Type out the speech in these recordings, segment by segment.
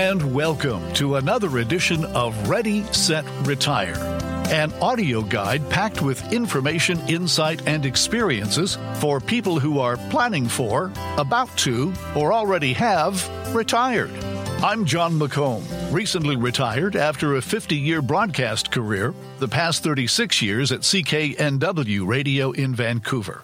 and welcome to another edition of Ready, Set, Retire, an audio guide packed with information, insight, and experiences for people who are planning for, about to, or already have retired. I'm Jon McComb, recently retired after a 50 year broadcast career, the past 36 years at CKNW Radio in Vancouver.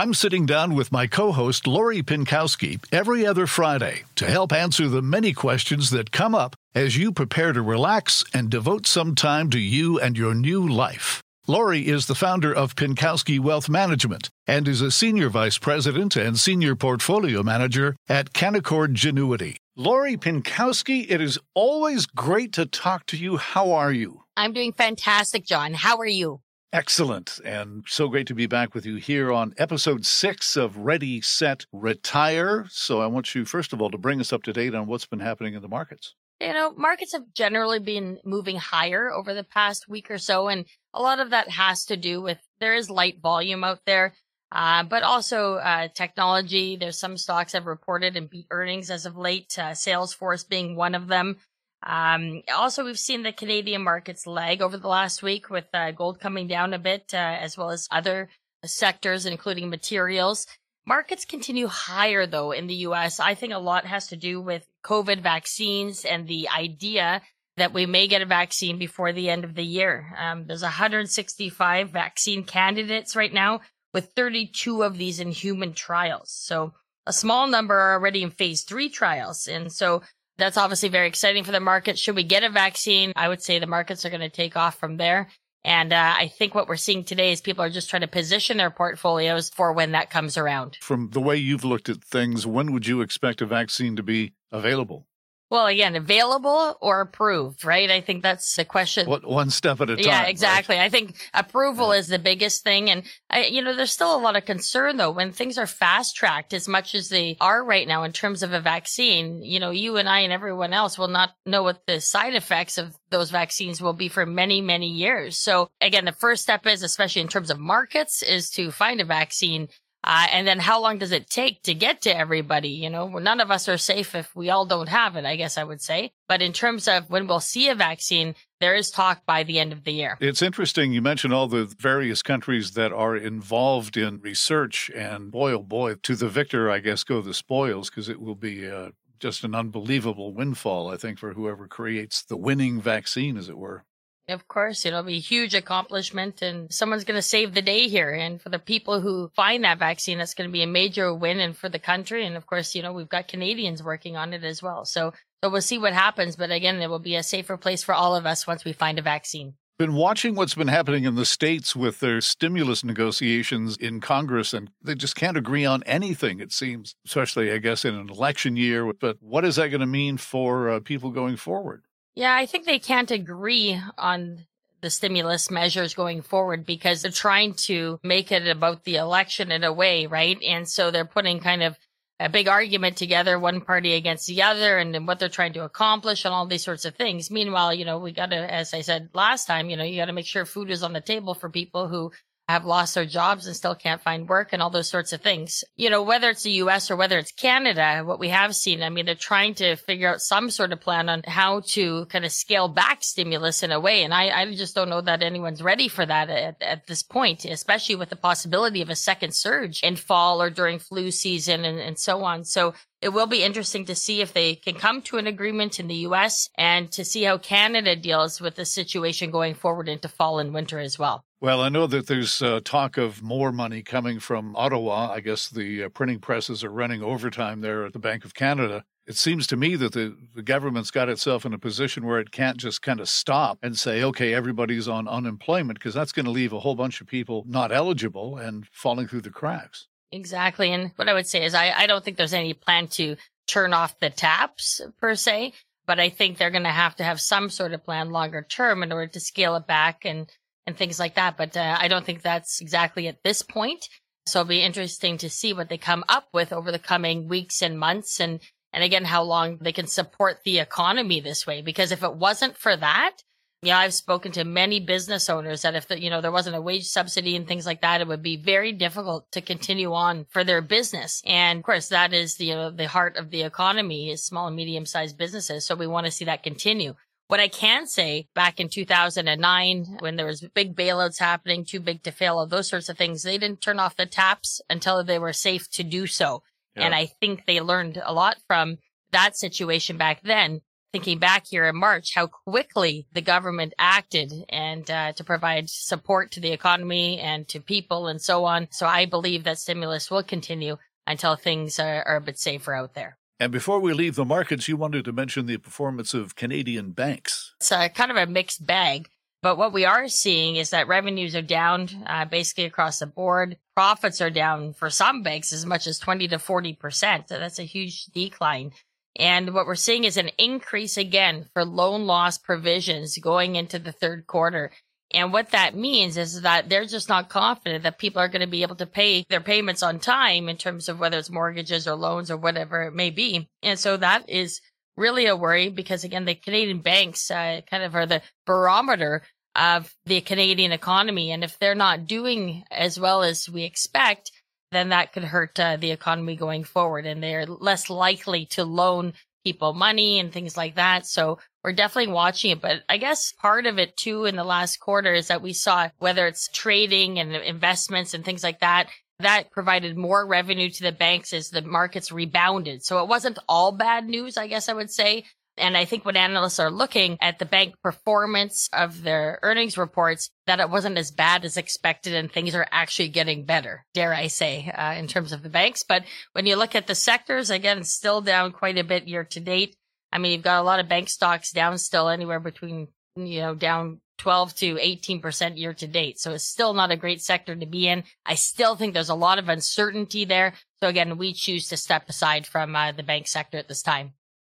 I'm sitting down with my co host Lori Pinkowski every other Friday to help answer the many questions that come up as you prepare to relax and devote some time to you and your new life. Lori is the founder of Pinkowski Wealth Management and is a senior vice president and senior portfolio manager at Canaccord Genuity. Lori Pinkowski, it is always great to talk to you. How are you? I'm doing fantastic, Jon. How are you? Excellent. And so great to be back with you here on episode six of Ready, Set, Retire. So I want you, first of all, to bring us up to date on what's been happening in the markets. You know, markets have generally been moving higher over the past week or so. And a lot of that has to do with there is light volume out there. Uh, but also, uh, technology. There's some stocks have reported and beat earnings as of late. Uh, Salesforce being one of them. Um, also, we've seen the Canadian markets lag over the last week with uh, gold coming down a bit, uh, as well as other sectors, including materials. Markets continue higher though in the US. I think a lot has to do with COVID vaccines and the idea that we may get a vaccine before the end of the year. Um, there's 165 vaccine candidates right now with 32 of these in human trials. So a small number are already in phase three trials. And so that's obviously very exciting for the market. Should we get a vaccine? I would say the markets are going to take off from there. And uh, I think what we're seeing today is people are just trying to position their portfolios for when that comes around. From the way you've looked at things, when would you expect a vaccine to be available? Well, again, available or approved, right? I think that's the question. What, one step at a time. Yeah, exactly. Right? I think approval yeah. is the biggest thing. And I, you know, there's still a lot of concern though when things are fast tracked as much as they are right now in terms of a vaccine. You know, you and I and everyone else will not know what the side effects of those vaccines will be for many, many years. So again, the first step is, especially in terms of markets, is to find a vaccine uh, and then how long does it take to get to everybody? You know, none of us are safe if we all don't have it, I guess I would say. But in terms of when we'll see a vaccine, there is talk by the end of the year. It's interesting. You mentioned all the various countries that are involved in research, and boy, oh boy, to the victor, I guess, go the spoils, because it will be uh, just an unbelievable windfall, I think, for whoever creates the winning vaccine, as it were. Of course, it'll be a huge accomplishment and someone's going to save the day here. And for the people who find that vaccine, that's going to be a major win and for the country. And of course, you know, we've got Canadians working on it as well. So, so we'll see what happens. But again, it will be a safer place for all of us once we find a vaccine. Been watching what's been happening in the states with their stimulus negotiations in Congress, and they just can't agree on anything, it seems, especially, I guess, in an election year. But what is that going to mean for uh, people going forward? Yeah, I think they can't agree on the stimulus measures going forward because they're trying to make it about the election in a way, right? And so they're putting kind of a big argument together, one party against the other and what they're trying to accomplish and all these sorts of things. Meanwhile, you know, we got to, as I said last time, you know, you got to make sure food is on the table for people who have lost their jobs and still can't find work and all those sorts of things. You know, whether it's the US or whether it's Canada, what we have seen, I mean, they're trying to figure out some sort of plan on how to kind of scale back stimulus in a way. And I, I just don't know that anyone's ready for that at, at this point, especially with the possibility of a second surge in fall or during flu season and, and so on. So it will be interesting to see if they can come to an agreement in the US and to see how Canada deals with the situation going forward into fall and winter as well. Well, I know that there's uh, talk of more money coming from Ottawa. I guess the uh, printing presses are running overtime there at the Bank of Canada. It seems to me that the, the government's got itself in a position where it can't just kind of stop and say, okay, everybody's on unemployment, because that's going to leave a whole bunch of people not eligible and falling through the cracks. Exactly. And what I would say is I, I don't think there's any plan to turn off the taps per se, but I think they're going to have to have some sort of plan longer term in order to scale it back and and things like that. But uh, I don't think that's exactly at this point. So it'll be interesting to see what they come up with over the coming weeks and months and, and again, how long they can support the economy this way. Because if it wasn't for that, Yeah, I've spoken to many business owners that if the, you know there wasn't a wage subsidy and things like that, it would be very difficult to continue on for their business. And of course, that is the you know, the heart of the economy is small and medium sized businesses. So we want to see that continue. What I can say back in 2009, when there was big bailouts happening, too big to fail, all those sorts of things, they didn't turn off the taps until they were safe to do so. Yeah. And I think they learned a lot from that situation back then. Thinking back here in March, how quickly the government acted and uh, to provide support to the economy and to people and so on. So I believe that stimulus will continue until things are, are a bit safer out there. And before we leave the markets, you wanted to mention the performance of Canadian banks. It's a, kind of a mixed bag. But what we are seeing is that revenues are down uh, basically across the board. Profits are down for some banks as much as 20 to 40%. So that's a huge decline. And what we're seeing is an increase again for loan loss provisions going into the third quarter. And what that means is that they're just not confident that people are going to be able to pay their payments on time in terms of whether it's mortgages or loans or whatever it may be. And so that is really a worry because again, the Canadian banks uh, kind of are the barometer of the Canadian economy. And if they're not doing as well as we expect, then that could hurt uh, the economy going forward. And they're less likely to loan people money and things like that. So we're definitely watching it. But I guess part of it too in the last quarter is that we saw whether it's trading and investments and things like that, that provided more revenue to the banks as the markets rebounded. So it wasn't all bad news, I guess I would say. And I think when analysts are looking at the bank performance of their earnings reports, that it wasn't as bad as expected and things are actually getting better, dare I say, uh, in terms of the banks. But when you look at the sectors, again, still down quite a bit year to date. I mean, you've got a lot of bank stocks down still anywhere between, you know, down 12 to 18% year to date. So it's still not a great sector to be in. I still think there's a lot of uncertainty there. So again, we choose to step aside from uh, the bank sector at this time.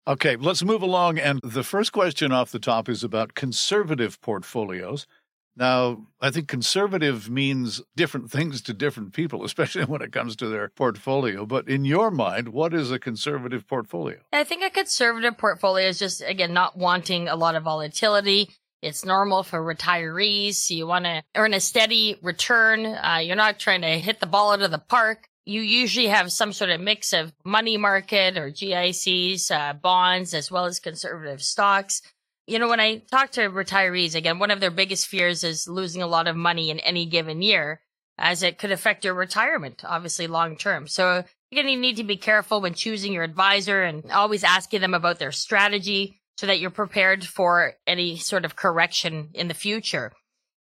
Okay, let's move along. And the first question off the top is about conservative portfolios. Now, I think conservative means different things to different people, especially when it comes to their portfolio. But in your mind, what is a conservative portfolio? I think a conservative portfolio is just, again, not wanting a lot of volatility. It's normal for retirees. You want to earn a steady return. Uh, you're not trying to hit the ball out of the park. You usually have some sort of mix of money market or GICs, uh, bonds, as well as conservative stocks you know, when I talk to retirees, again, one of their biggest fears is losing a lot of money in any given year, as it could affect your retirement, obviously long term. So again, you need to be careful when choosing your advisor and always asking them about their strategy so that you're prepared for any sort of correction in the future.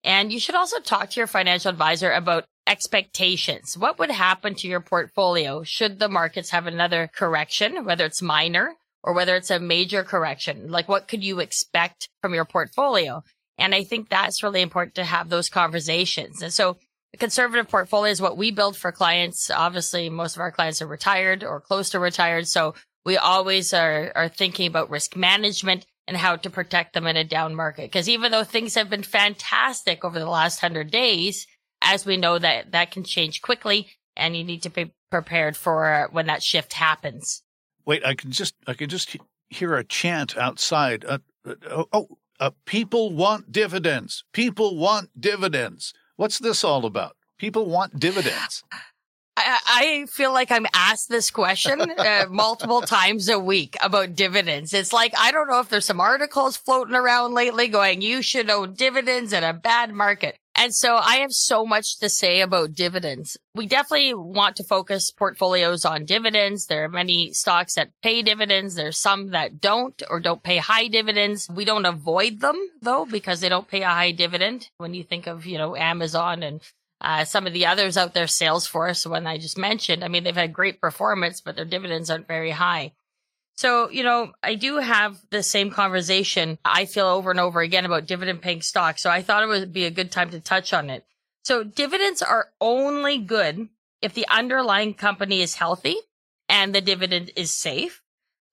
And you should also talk to your financial advisor about expectations. What would happen to your portfolio should the markets have another correction, whether it's minor or whether it's a major correction. Like what could you expect from your portfolio? And I think that's really important to have those conversations. And so a conservative portfolio is what we build for clients. Obviously, most of our clients are retired or close to retired. So we always are, are thinking about risk management and how to protect them in a down market. Cause even though things have been fantastic over the last hundred days, as we know that that can change quickly and you need to be prepared for when that shift happens. Wait, I can just I can just hear a chant outside. Uh, uh, oh, uh, people want dividends. People want dividends. What's this all about? People want dividends. I, I feel like I'm asked this question uh, multiple times a week about dividends. It's like, I don't know if there's some articles floating around lately going, you should own dividends in a bad market. And so I have so much to say about dividends. We definitely want to focus portfolios on dividends. There are many stocks that pay dividends. There's some that don't or don't pay high dividends. We don't avoid them though because they don't pay a high dividend. When you think of, you know, Amazon and uh, some of the others out there, Salesforce, one I just mentioned, I mean, they've had great performance, but their dividends aren't very high. So, you know, I do have the same conversation I feel over and over again about dividend paying stocks. So I thought it would be a good time to touch on it. So dividends are only good if the underlying company is healthy and the dividend is safe.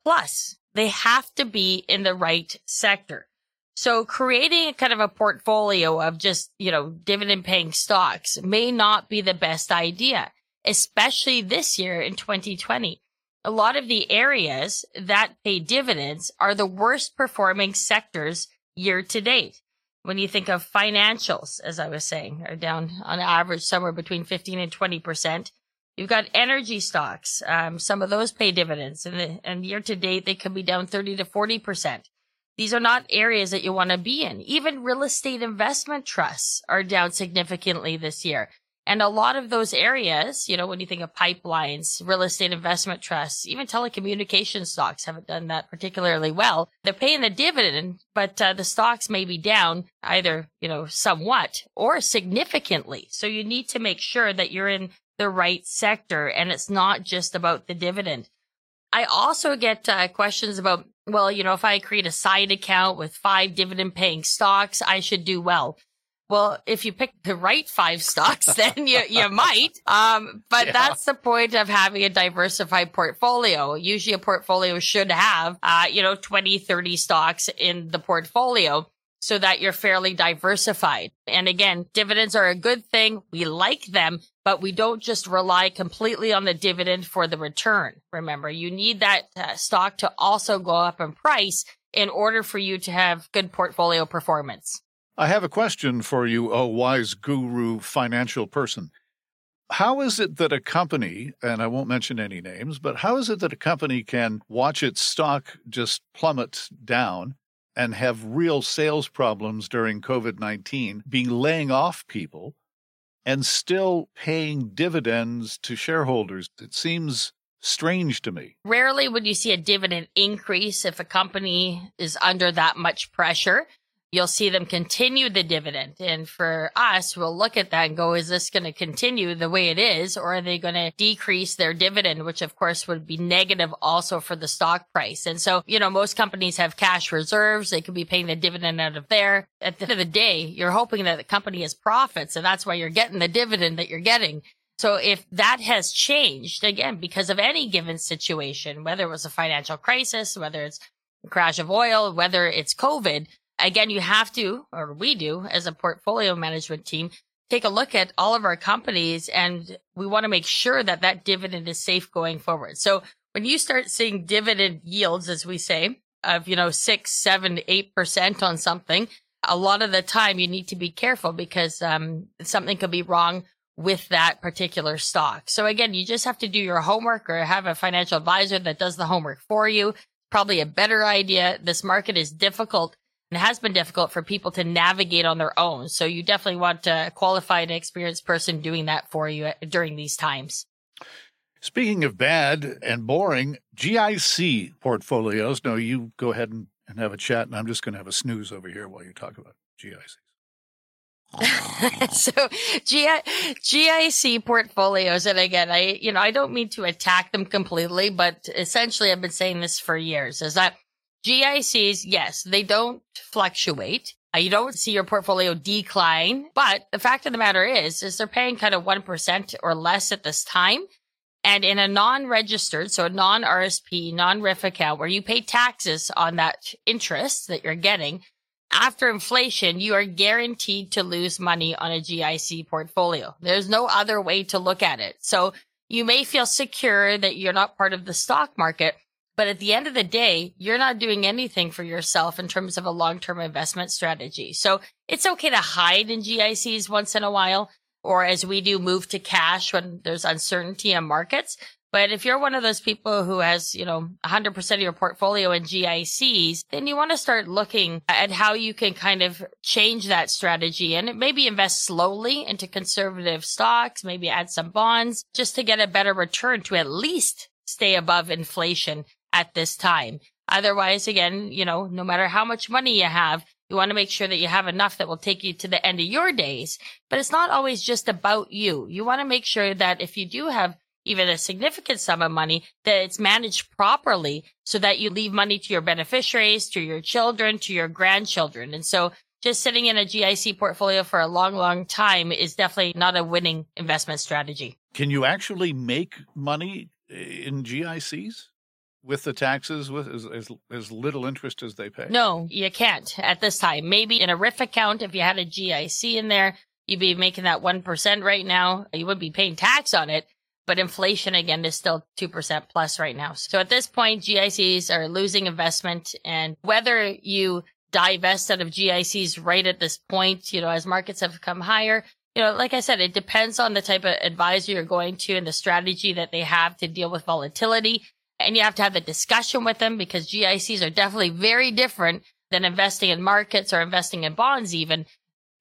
Plus, they have to be in the right sector. So creating a kind of a portfolio of just, you know, dividend paying stocks may not be the best idea, especially this year in 2020 a lot of the areas that pay dividends are the worst performing sectors year to date. When you think of financials, as I was saying, are down on average somewhere between 15 and 20%. You've got energy stocks. Um, some of those pay dividends and, and year to date, they can be down 30 to 40%. These are not areas that you want to be in. Even real estate investment trusts are down significantly this year. And a lot of those areas, you know, when you think of pipelines, real estate investment trusts, even telecommunication stocks haven't done that particularly well. They're paying the dividend, but uh, the stocks may be down either, you know, somewhat or significantly. So you need to make sure that you're in the right sector and it's not just about the dividend. I also get uh, questions about, well, you know, if I create a side account with five dividend paying stocks, I should do well. Well, if you pick the right five stocks, then you, you might. Um, but yeah. that's the point of having a diversified portfolio. Usually a portfolio should have, uh, you know, 20, 30 stocks in the portfolio so that you're fairly diversified. And again, dividends are a good thing. We like them, but we don't just rely completely on the dividend for the return. Remember, you need that uh, stock to also go up in price in order for you to have good portfolio performance. I have a question for you, oh wise guru financial person. How is it that a company, and I won't mention any names, but how is it that a company can watch its stock just plummet down and have real sales problems during COVID 19, being laying off people, and still paying dividends to shareholders? It seems strange to me. Rarely would you see a dividend increase if a company is under that much pressure you'll see them continue the dividend. And for us, we'll look at that and go, is this going to continue the way it is? Or are they going to decrease their dividend, which of course would be negative also for the stock price? And so, you know, most companies have cash reserves. They could be paying the dividend out of there. At the end of the day, you're hoping that the company has profits. And that's why you're getting the dividend that you're getting. So if that has changed again, because of any given situation, whether it was a financial crisis, whether it's a crash of oil, whether it's COVID, again, you have to, or we do as a portfolio management team, take a look at all of our companies and we want to make sure that that dividend is safe going forward. So when you start seeing dividend yields, as we say, of, you know, six, seven, eight percent on something, a lot of the time you need to be careful because, um, something could be wrong with that particular stock. So again, you just have to do your homework or have a financial advisor that does the homework for you. Probably a better idea. This market is difficult it has been difficult for people to navigate on their own. So you definitely want a qualified and experienced person doing that for you during these times. Speaking of bad and boring, GIC portfolios. No, you go ahead and, and have a chat, and I'm just going to have a snooze over here while you talk about GICs. so GI, GIC portfolios, and again, I, you know, I don't mean to attack them completely, but essentially I've been saying this for years is that GICs, yes, they don't fluctuate. Uh, you don't see your portfolio decline, but the fact of the matter is, is they're paying kind of 1% or less at this time. And in a non-registered, so a non-RSP, non-RRIF account where you pay taxes on that interest that you're getting, after inflation, you are guaranteed to lose money on a GIC portfolio. There's no other way to look at it. So you may feel secure that you're not part of the stock market, but at the end of the day, you're not doing anything for yourself in terms of a long-term investment strategy. So it's okay to hide in GICs once in a while, or as we do, move to cash when there's uncertainty in markets. But if you're one of those people who has, you know, 100% of your portfolio in GICs, then you want to start looking at how you can kind of change that strategy and maybe invest slowly into conservative stocks, maybe add some bonds just to get a better return to at least stay above inflation at this time. Otherwise, again, you know, no matter how much money you have, you want to make sure that you have enough that will take you to the end of your days. But it's not always just about you. You want to make sure that if you do have even a significant sum of money, that it's managed properly so that you leave money to your beneficiaries, to your children, to your grandchildren. And so just sitting in a GIC portfolio for a long, long time is definitely not a winning investment strategy. Can you actually make money eh, in GICs? With the taxes with as, as, as little interest as they pay? No, you can't at this time. Maybe in a RRIF account, if you had a GIC in there, you'd be making that 1% right now. You would be paying tax on it, but inflation again is still 2% plus right now. So at this point, GICs are losing investment and whether you divest out of GICs right at this point, you know, as markets have come higher. You know, like I said, it depends on the type of advisor you're going to and the strategy that they have to deal with volatility. And you have to have the discussion with them because GICs are definitely very different than investing in markets or investing in bonds even.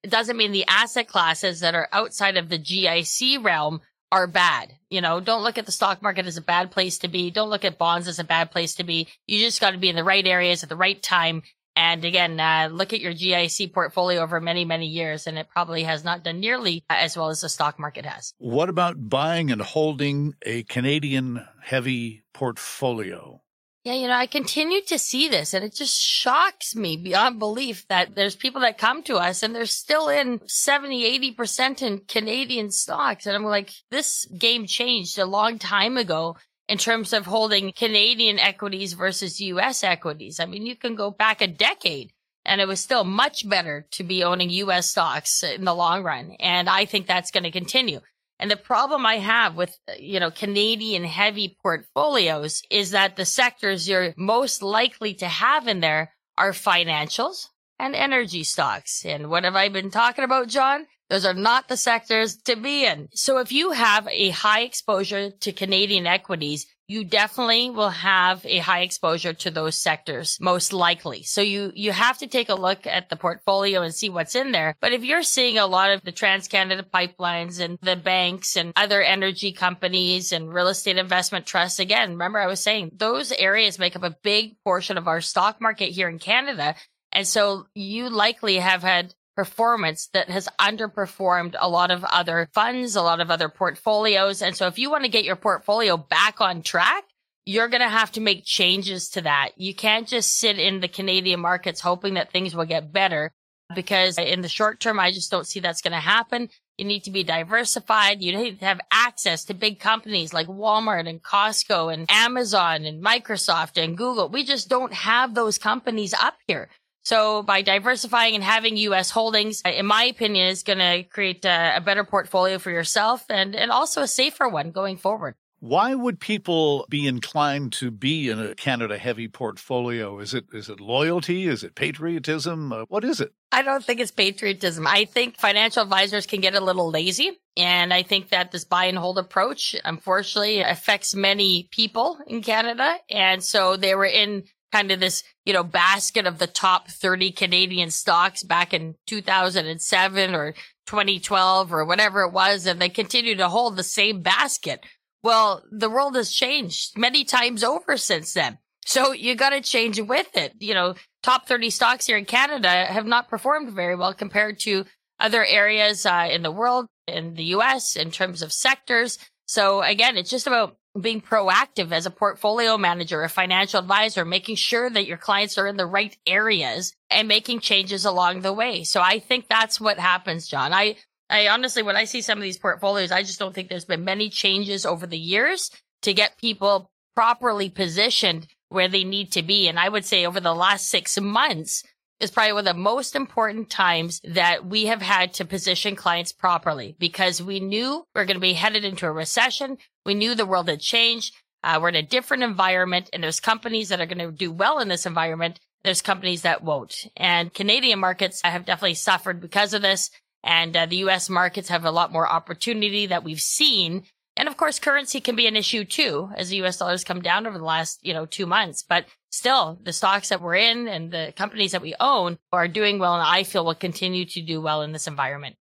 It doesn't mean the asset classes that are outside of the GIC realm are bad. You know, don't look at the stock market as a bad place to be. Don't look at bonds as a bad place to be. You just got to be in the right areas at the right time. And again, uh, look at your GIC portfolio over many, many years, and it probably has not done nearly as well as the stock market has. What about buying and holding a Canadian heavy portfolio? Yeah, you know, I continue to see this and it just shocks me beyond belief that there's people that come to us and they're still in 70, 80% in Canadian stocks. And I'm like, this game changed a long time ago in terms of holding Canadian equities versus US equities. I mean, you can go back a decade and it was still much better to be owning US stocks in the long run. And I think that's going to continue. And the problem I have with, you know, Canadian heavy portfolios is that the sectors you're most likely to have in there are financials and energy stocks. And what have I been talking about, Jon? Those are not the sectors to be in. So if you have a high exposure to Canadian equities, you definitely will have a high exposure to those sectors, most likely. So you, you have to take a look at the portfolio and see what's in there. But if you're seeing a lot of the Trans-Canada pipelines and the banks and other energy companies and real estate investment trusts, again, remember I was saying those areas make up a big portion of our stock market here in Canada. And so you likely have had performance that has underperformed a lot of other funds, a lot of other portfolios. And so if you want to get your portfolio back on track, you're going to have to make changes to that. You can't just sit in the Canadian markets hoping that things will get better because in the short term, I just don't see that's going to happen. You need to be diversified. You need to have access to big companies like Walmart and Costco and Amazon and Microsoft and Google. We just don't have those companies up here. So by diversifying and having U.S. holdings, in my opinion, is going to create a, a, better portfolio for yourself and, and also a safer one going forward. Why would people be inclined to be in a Canada heavy portfolio? Is it is it loyalty? Is it patriotism? Uh, what is it? I don't think it's patriotism. I think financial advisors can get a little lazy. And I think that this buy and hold approach, unfortunately, affects many people in Canada. And so they were in kind of this, you know, basket of the top 30 Canadian stocks back in 2007 or 2012 or whatever it was. And they continue to hold the same basket. Well, the world has changed many times over since then. So you got to change with it. You know, top 30 stocks here in Canada have not performed very well compared to other areas uh, in the world, in the US, in terms of sectors. So again, it's just about being proactive as a portfolio manager, a financial advisor, making sure that your clients are in the right areas and making changes along the way. So I think that's what happens, Jon. I, I honestly, when I see some of these portfolios, I just don't think there's been many changes over the years to get people properly positioned where they need to be. And I would say over the last six months, is probably one of the most important times that we have had to position clients properly because we knew we are going to be headed into a recession. We knew the world had changed. Uh, we're in a different environment and there's companies that are going to do well in this environment. There's companies that won't. And Canadian markets have definitely suffered because of this. And uh, the US markets have a lot more opportunity that we've seen. And of course, currency can be an issue too, as the US dollars come down over the last, you know, two months. But still, the stocks that we're in and the companies that we own are doing well. And I feel will continue to do well in this environment.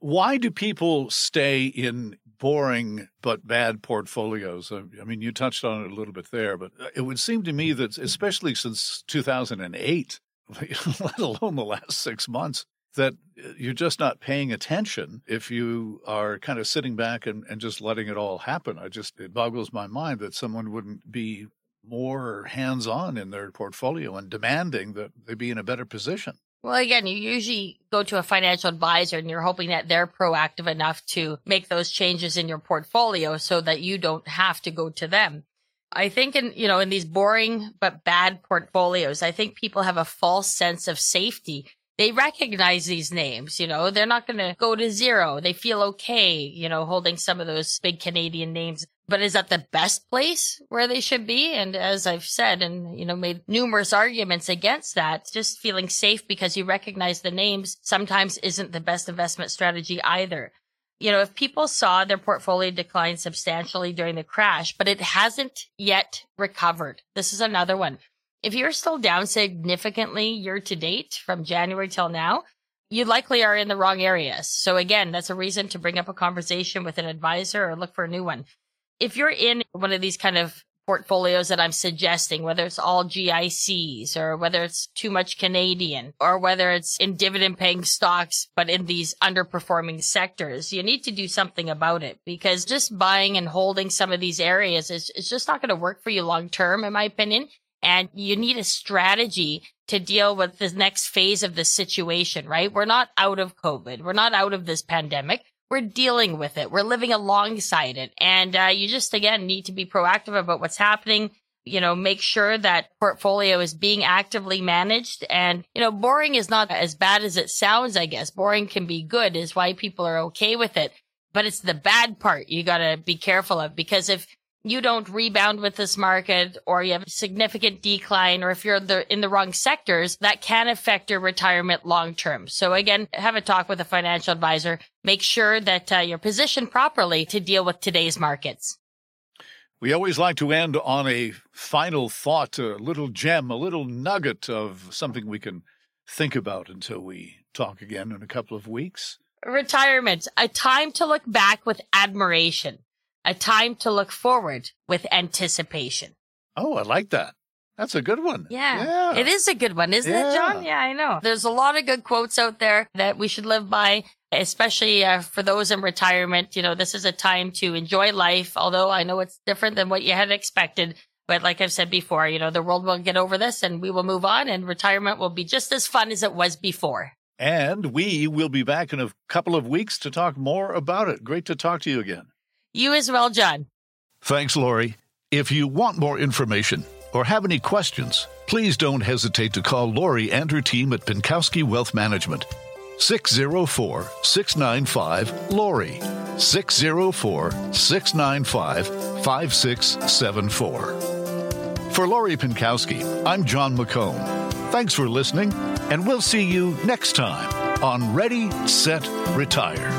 Why do people stay in boring but bad portfolios. Uh, I mean, you touched on it a little bit there, but uh, it would seem to me that, especially since 2008, let alone the last six months, that uh, you're just not paying attention if you are kind of sitting back and, and just letting it all happen. I just, it boggles my mind that someone wouldn't be more hands on in their portfolio and demanding that they be in a better position. Well, again, you usually go to a financial advisor and you're hoping that they're proactive enough to make those changes in your portfolio so that you don't have to go to them. I think in, you know, in these boring but bad portfolios, I think people have a false sense of safety they recognize these names, you know, they're not going to go to zero. They feel okay, you know, holding some of those big Canadian names. But is that the best place where they should be? And as I've said and, you know, made numerous arguments against that, just feeling safe because you recognize the names sometimes isn't the best investment strategy either. You know, if people saw their portfolio decline substantially during the crash, but it hasn't yet recovered. This is another one if you're still down significantly year to date from January till now, you likely are in the wrong areas. So again, that's a reason to bring up a conversation with an advisor or look for a new one. If you're in one of these kind of portfolios that I'm suggesting, whether it's all GICs or whether it's too much Canadian or whether it's in dividend paying stocks, but in these underperforming sectors, you need to do something about it because just buying and holding some of these areas is, is just not going to work for you long term, in my opinion and you need a strategy to deal with the next phase of the situation, right? We're not out of COVID. We're not out of this pandemic. We're dealing with it. We're living alongside it. And uh, you just, again, need to be proactive about what's happening. You know, make sure that portfolio is being actively managed. And, you know, boring is not as bad as it sounds, I guess. Boring can be good is why people are okay with it. But it's the bad part you got to be careful of because if you don't rebound with this market or you have a significant decline or if you're the, in the wrong sectors, that can affect your retirement long term. So again, have a talk with a financial advisor. Make sure that uh, you're positioned properly to deal with today's markets. We always like to end on a final thought, a little gem, a little nugget of something we can think about until we talk again in a couple of weeks. Retirement, a time to look back with admiration a time to look forward with anticipation. Oh, I like that. That's a good one. Yeah. yeah. It is a good one, isn't yeah. it, Jon? Yeah, I know. There's a lot of good quotes out there that we should live by, especially uh, for those in retirement. You know, this is a time to enjoy life, although I know it's different than what you had expected. But like I've said before, you know, the world will get over this and we will move on and retirement will be just as fun as it was before. And we will be back in a couple of weeks to talk more about it. Great to talk to you again. You as well, Jon. Thanks, Lori. If you want more information or have any questions, please don't hesitate to call Lori and her team at Pinkowski Wealth Management. 604 695 Lori. 604 695 5674. For Lori Pinkowski, I'm Jon McComb. Thanks for listening, and we'll see you next time on Ready, Set, Retire.